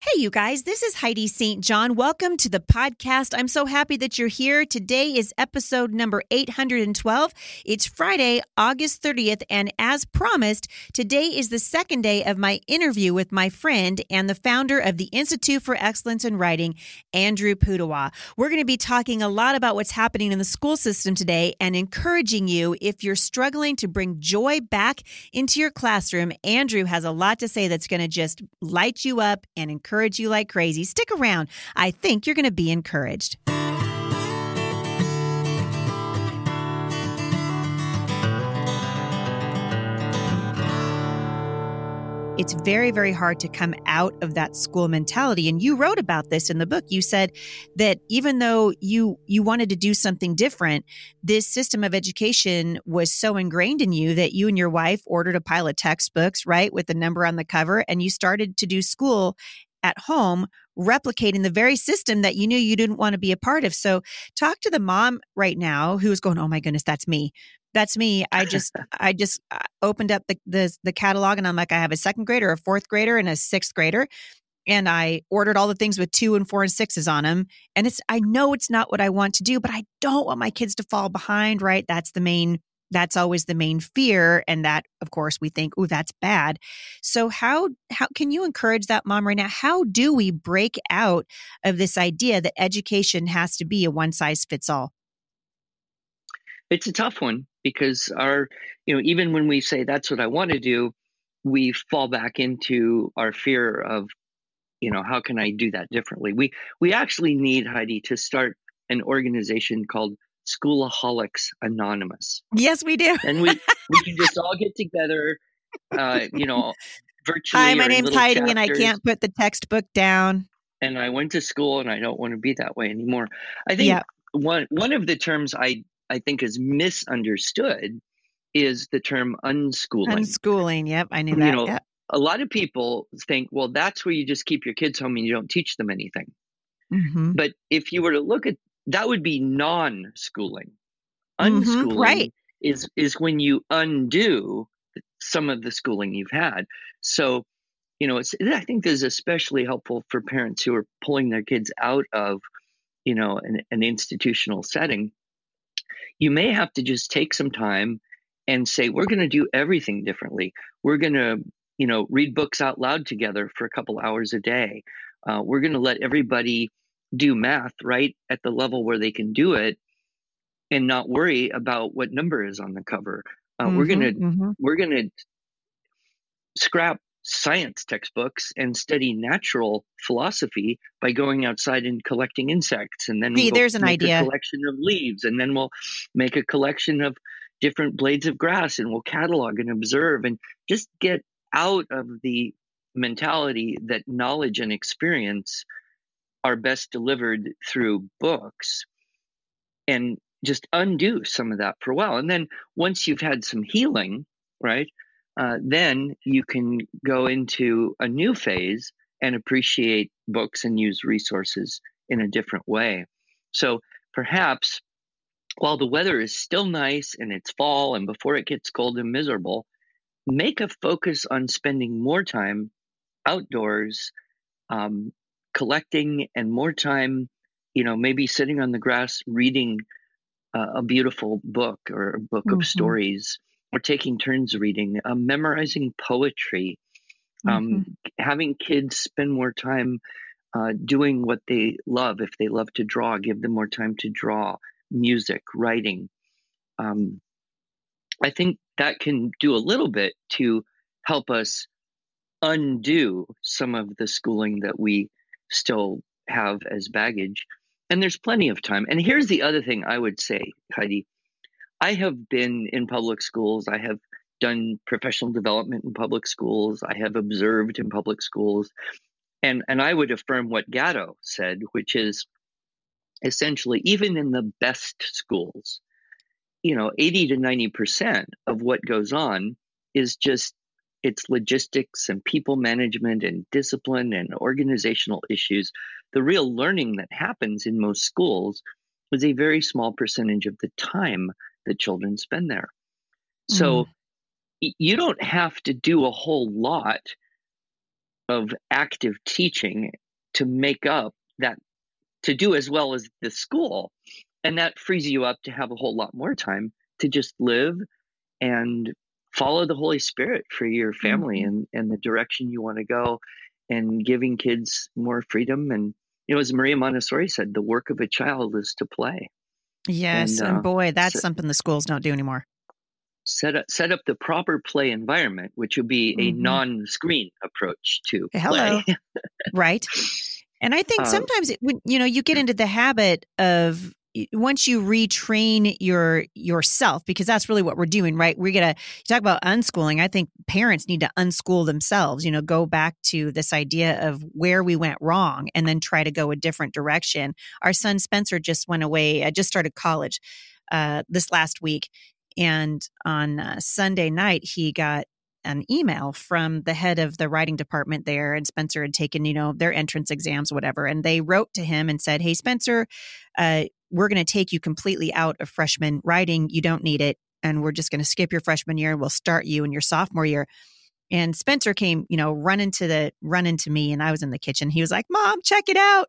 Hey, you guys, this is Heidi St. John. Welcome to the podcast. I'm so happy that you're here. Today is episode number 812. It's Friday, August 30th, and as promised, today is the second day of my interview with my friend and the founder of the Institute for Excellence in Writing, Andrew Pudewa. We're going to be talking a lot about what's happening in the school system today and encouraging you if you're struggling to bring joy back into your classroom. Andrew has a lot to say that's going to just light you up and encourage encourage you like crazy. Stick around. I think you're going to be encouraged. it's very very hard to come out of that school mentality and you wrote about this in the book you said that even though you you wanted to do something different this system of education was so ingrained in you that you and your wife ordered a pile of textbooks right with the number on the cover and you started to do school at home replicating the very system that you knew you didn't want to be a part of. So talk to the mom right now who's going, "Oh my goodness, that's me." That's me. I just I just uh, opened up the, the the catalog and I'm like I have a second grader, a fourth grader and a sixth grader and I ordered all the things with 2 and 4 and 6s on them and it's I know it's not what I want to do, but I don't want my kids to fall behind, right? That's the main that's always the main fear and that of course we think oh that's bad. So how how can you encourage that mom right now? How do we break out of this idea that education has to be a one size fits all it's a tough one because our you know even when we say that's what i want to do we fall back into our fear of you know how can i do that differently? We we actually need heidi to start an organization called Schoolaholics Anonymous. Yes, we do. and we we can just all get together, uh, you know, virtually. Hi, my name's Heidi, chapters. and I can't put the textbook down. And I went to school, and I don't want to be that way anymore. I think yep. one one of the terms I I think is misunderstood is the term unschooling. Unschooling. Yep, I knew that. You know, yep. a lot of people think, well, that's where you just keep your kids home and you don't teach them anything. Mm-hmm. But if you were to look at that would be non-schooling. Mm-hmm, Unschooling mm-hmm, right. is is when you undo some of the schooling you've had. So, you know, it's I think this is especially helpful for parents who are pulling their kids out of, you know, an, an institutional setting. You may have to just take some time and say, we're going to do everything differently. We're going to, you know, read books out loud together for a couple hours a day. Uh, we're going to let everybody do math right at the level where they can do it and not worry about what number is on the cover. Uh, mm-hmm, we're gonna mm-hmm. we're gonna scrap science textbooks and study natural philosophy by going outside and collecting insects and then we'll there's an idea collection of leaves and then we'll make a collection of different blades of grass and we'll catalog and observe and just get out of the mentality that knowledge and experience are best delivered through books and just undo some of that for a while. And then once you've had some healing, right, uh, then you can go into a new phase and appreciate books and use resources in a different way. So perhaps while the weather is still nice and it's fall and before it gets cold and miserable, make a focus on spending more time outdoors um, collecting and more time, you know, maybe sitting on the grass reading uh, a beautiful book or a book mm-hmm. of stories, or taking turns reading, uh, memorizing poetry, um, mm-hmm. having kids spend more time uh, doing what they love. If they love to draw, give them more time to draw, music, writing. Um, I think that can do a little bit to help us undo some of the schooling that we still have as baggage. And there's plenty of time. And here's the other thing I would say, Heidi. I have been in public schools. I have done professional development in public schools. I have observed in public schools. And, and I would affirm what Gatto said, which is essentially, even in the best schools, you know, 80 to 90% of what goes on is just it's logistics and people management and discipline and organizational issues. The real learning that happens in most schools is a very small percentage of the time that children spend there. So mm. you don't have to do a whole lot of active teaching to make up that to do as well as the school and that frees you up to have a whole lot more time to just live and follow the holy spirit for your family mm-hmm. and and the direction you want to go and giving kids more freedom and you know as maria montessori said the work of a child is to play. Yes and, and uh, boy that's so, something the schools don't do anymore. Set up set up the proper play environment which would be a mm-hmm. non-screen approach to hello. Right. And i think uh, sometimes it, when you know you get into the habit of once you retrain your yourself because that's really what we're doing right? We're gonna talk about unschooling i think parents need to unschool themselves you know go back to this idea of where we went wrong and then try to go a different direction. Our son spencer just went away i just started college uh, this last week and on uh, sunday night he got an email from the head of the writing department there and spencer had taken you know their entrance exams whatever and they wrote to him and said hey spencer uh, we're going to take you completely out of freshman writing. You don't need it. And we're just going to skip your freshman year and we'll start you in your sophomore year. And Spencer came, you know, run into the run into me and I was in the kitchen. He was like, Mom, check it out.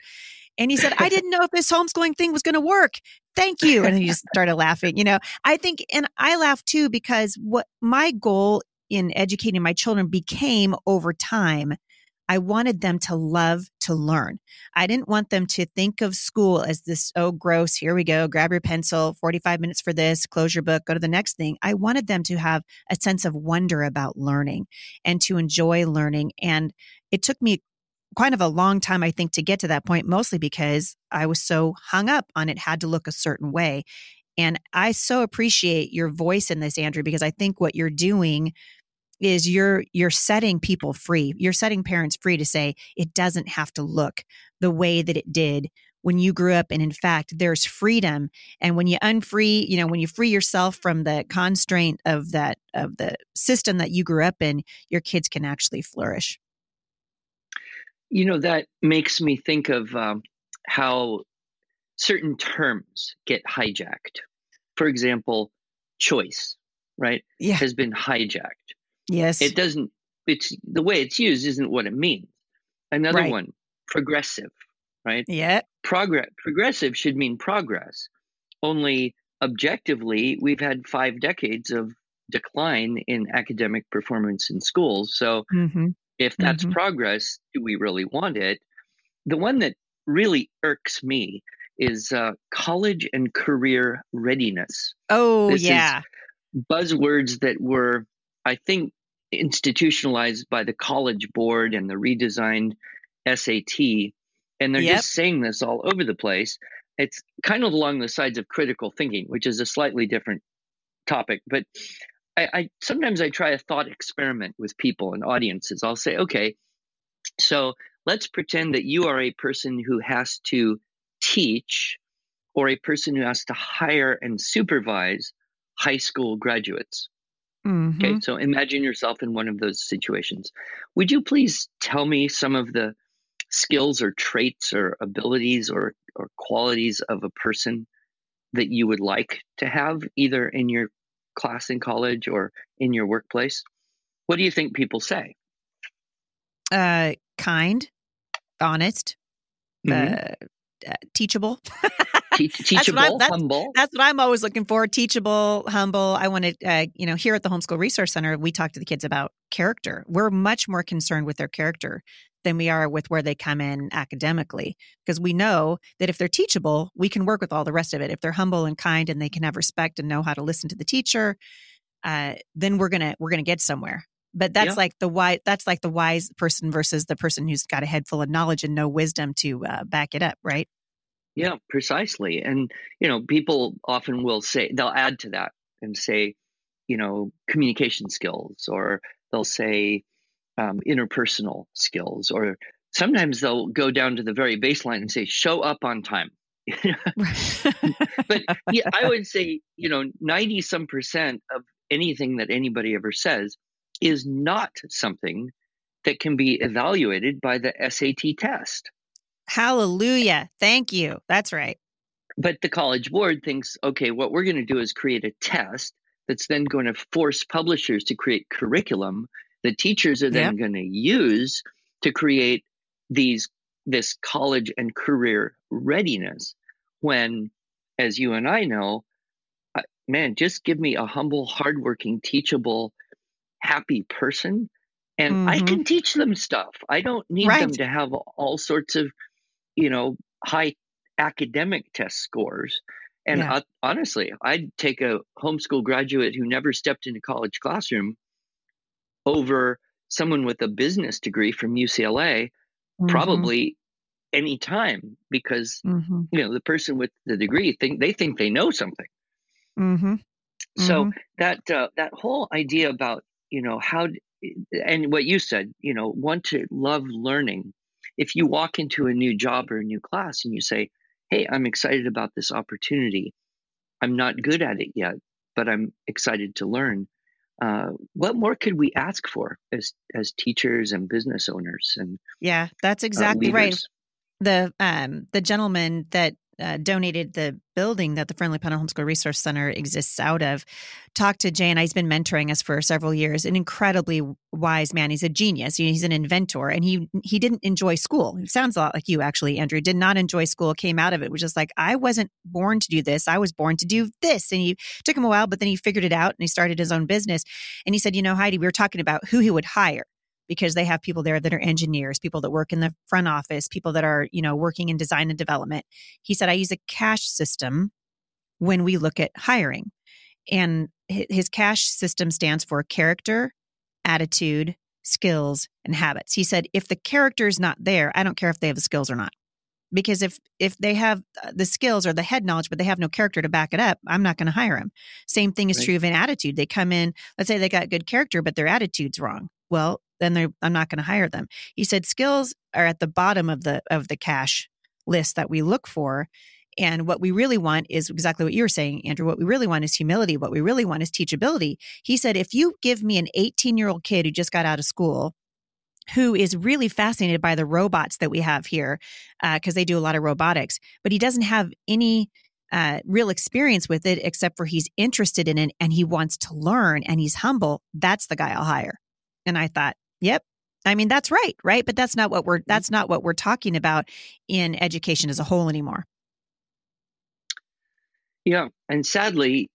And he said, I didn't know if this homeschooling thing was going to work. Thank you. And he just started laughing. You know, I think, and I laugh too, because what my goal in educating my children became over time I wanted them to love to learn. I didn't want them to think of school as this, oh, gross, here we go, grab your pencil, 45 minutes for this, close your book, go to the next thing. I wanted them to have a sense of wonder about learning and to enjoy learning. And it took me kind of a long time, I think, to get to that point, mostly because I was so hung up on it had to look a certain way. And I so appreciate your voice in this, Andrew, because I think what you're doing is you're you're setting people free. You're setting parents free to say it doesn't have to look the way that it did when you grew up. And in fact there's freedom. And when you unfree you know when you free yourself from the constraint of that of the system that you grew up in your kids can actually flourish. You know that makes me think of um, how certain terms get hijacked. For example choice right yeah. has been hijacked Yes. It doesn't, it's the way it's used isn't what it means. Another right. one, progressive, right? Yeah. Progress, progressive should mean progress. Only objectively, we've had five decades of decline in academic performance in schools. So mm-hmm. if that's mm-hmm. progress, do we really want it? The one that really irks me is uh, college and career readiness. Oh, this yeah. buzzwords that were, I think, institutionalized by the college board and the redesigned SAT. And they're yep. just saying this all over the place. It's kind of along the sides of critical thinking, which is a slightly different topic. But I, I sometimes I try a thought experiment with people and audiences. I'll say, okay, so let's pretend that you are a person who has to teach or a person who has to hire and supervise high school graduates. Mm-hmm. Okay, so imagine yourself in one of those situations. Would you please tell me some of the skills or traits or abilities or, or qualities of a person that you would like to have either in your class in college or in your workplace? What do you think people say? Uh, kind, honest, mm-hmm. uh, uh, teachable. teachable, that's humble. That's what I'm always looking for: teachable, humble. I want to, uh, you know, here at the Homeschool Resource Center, we talk to the kids about character. We're much more concerned with their character than we are with where they come in academically, because we know that if they're teachable, we can work with all the rest of it. If they're humble and kind, and they can have respect and know how to listen to the teacher, uh, then we're gonna we're gonna get somewhere but that's yeah. like the wise that's like the wise person versus the person who's got a head full of knowledge and no wisdom to uh, back it up right yeah, precisely. And, you know, people often will say, they'll add to that. and say, you know, communication skills, or they'll say um, interpersonal skills, or sometimes they'll go down to the very baseline and say, show up on time. but yeah, I would say, you know, 90 some percent of anything that anybody ever says is not something that can be evaluated by the SAT test. Hallelujah. Thank you. That's right. But the College Board thinks, okay, what we're going to do is create a test that's then going to force publishers to create curriculum that teachers are then yep. going to use to create these this college and career readiness when as you and I know man just give me a humble hardworking teachable happy person and mm-hmm. I can teach them stuff. I don't need right. them to have all sorts of, you know, high academic test scores. And yeah. I, honestly, I'd take a homeschool graduate who never stepped in a college classroom over someone with a business degree from UCLA mm-hmm. probably any time because mm-hmm. you know the person with the degree think they think they know something. Mm-hmm. So mm-hmm. that uh, that whole idea about you know how and what you said, you know, want to love learning. If you walk into a new job or a new class and you say, Hey, I'm excited about this opportunity. I'm not good at it yet, but I'm excited to learn. Uh, what more could we ask for as as teachers and business owners and yeah that's uh, exactly uh, right the um the gentleman that uh, donated the building that the Firmly Planted Homeschool Resource Center exists out of, talked to Jay, and he's been mentoring us for several years. An incredibly wise man. He's a genius. He's an inventor, and he he didn't enjoy school. It sounds a lot like you, actually, Andrew. Did not enjoy school. Came out of it was just like I wasn't born to do this. I was born to do this. And he took him a while, but then he figured it out and he started his own business. And he said, you know, Heidi, we were talking about who he would hire because they have people there that are engineers, people that work in the front office, people that are, you know, working in design and development. He said, I use a cash system when we look at hiring. And his cash system stands for character, attitude, skills, and habits. He said, if the character is not there, I don't care if they have the skills or not. Because if if they have uh, the skills or the head knowledge, but they have no character to back it up, I'm not going to hire them. Same thing is right. true of an attitude. They come in, let's say they got good character, but their attitude's wrong. Well, then I'm not going to hire them. He said skills are at the bottom of the of the cash list that we look for. And what we really want is exactly what you were saying, Andrew. What we really want is humility. What we really want is teachability. He said, if you give me an 18 year old kid who just got out of school, who is really fascinated by the robots that we have here, because uh, they do a lot of robotics, but he doesn't have any uh, real experience with it except for he's interested in it and he wants to learn and he's humble. That's the guy I'll hire. And I thought, Yep. I mean, that's right, right? But that's not what we're mm-hmm. that's not what we're talking about in education as a whole anymore. Yeah, and sadly,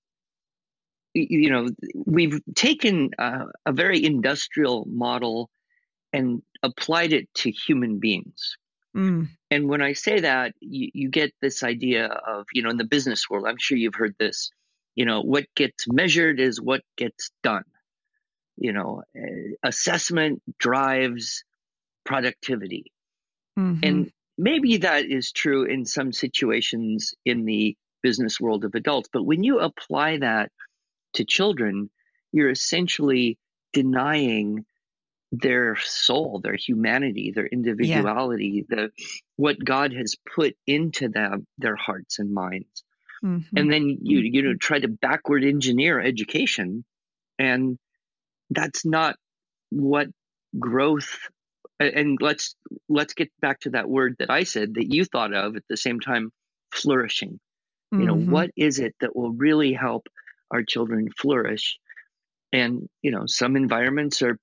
you know, we've taken a, a very industrial model and applied it to human beings. Mm. And when I say that, you, you, get this idea of, you know, in the business world, I'm sure you've heard this, you know, what gets measured is what gets done you know, eh, assessment drives productivity. Mm-hmm. And maybe that is true in some situations in the business world of adults. But when you apply that to children, you're essentially denying their soul, their humanity, their individuality, yeah. the what God has put into them, their hearts and minds. Mm-hmm. And then you you know try to backward engineer education and that's not what growth and let's let's get back to that word that I said that you thought of at the same time flourishing. Mm-hmm. You know, mm-hmm. what is it that will really help our children flourish? And, you know, some environments are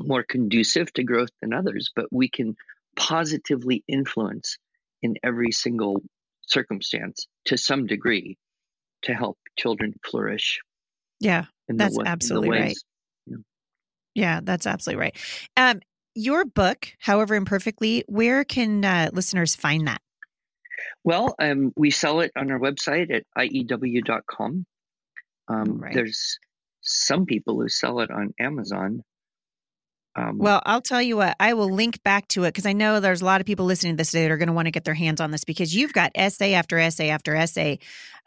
more conducive to growth than others, but we can positively influence in every single circumstance to some degree to help children flourish. Yeah, that's absolutely right. Yeah, that's absolutely right. Um, your book, however imperfectly, where can uh, listeners find that? Well, um, we sell it on our website at iew.com. Um, right. There's some people who sell it on Amazon. Um, well, I'll tell you what, I will link back to it because I know there's a lot of people listening to this today that are going to want to get their hands on this because you've got essay after essay after essay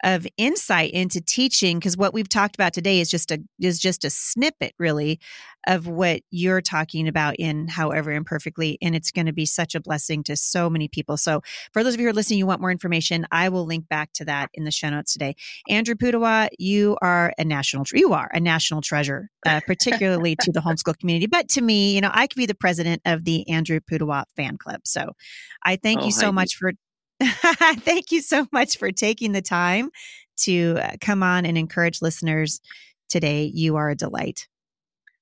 of insight into teaching because what we've talked about today is just a is just a snippet really of what you're talking about in however imperfectly and it's going to be such a blessing to so many people. So for those of you who are listening you want more information i will link back to that in the show notes today. Andrew pudewa you are a national you are a national treasure uh, particularly to the homeschool community. But to me you know i could be the president of the andrew pudewa fan club. So i thank oh, you so much for Thank you so much for taking the time to uh, come on and encourage listeners today. You are a delight.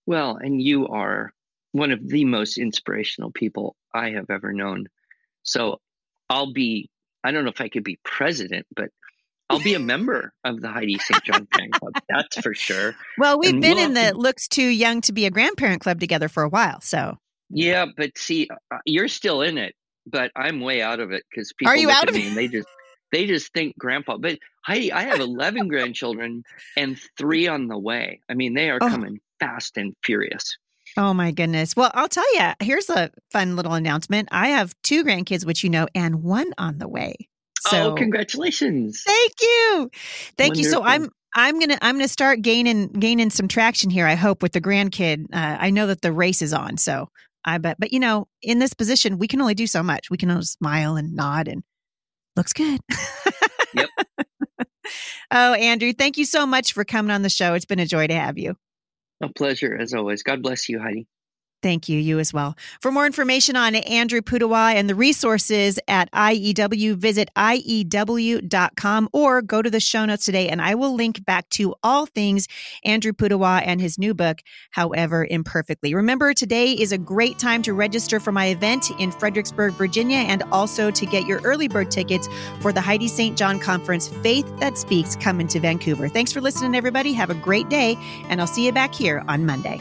Well, and you are one of the most inspirational people I have ever known. So I'll be, I don't know if I could be president, but I'll be a member of the Heidi St. John Fan Club. That's for sure. Well, we've and been we'll, in the looks too young to be a grandparent club together for a while. So, yeah, but see, uh, you're still in it but I'm way out of it because people are you out of me and they just they just think grandpa. But I I have 11 grandchildren and three on the way. I mean, they are oh. coming fast and furious. Oh my goodness. Well, I'll tell you, here's a fun little announcement. I have two grandkids, which you know, and one on the way. So, oh, congratulations. Thank you. Thank Wonderful. you. So I'm I'm gonna I'm gonna start gaining gaining some traction here. I hope with the grandkid. Uh, I know that the race is on, so I bet. But you know, in this position, we can only do so much. We can only smile and nod and looks good. yep. oh, Andrew, thank you so much for coming on the show. It's been a joy to have you. A pleasure as always. God bless you, Heidi. Thank you. You as well. For more information on Andrew Pudewa and the resources at IEW, visit IEW.com or go to the show notes today, and I will link back to all things Andrew Pudewa and his new book, However Imperfectly. Remember, today is a great time to register for my event in Fredericksburg, Virginia, and also to get your early bird tickets for the Heidi St. John Conference, Faith That Speaks, coming to Vancouver. Thanks for listening, everybody. Have a great day, and I'll see you back here on Monday.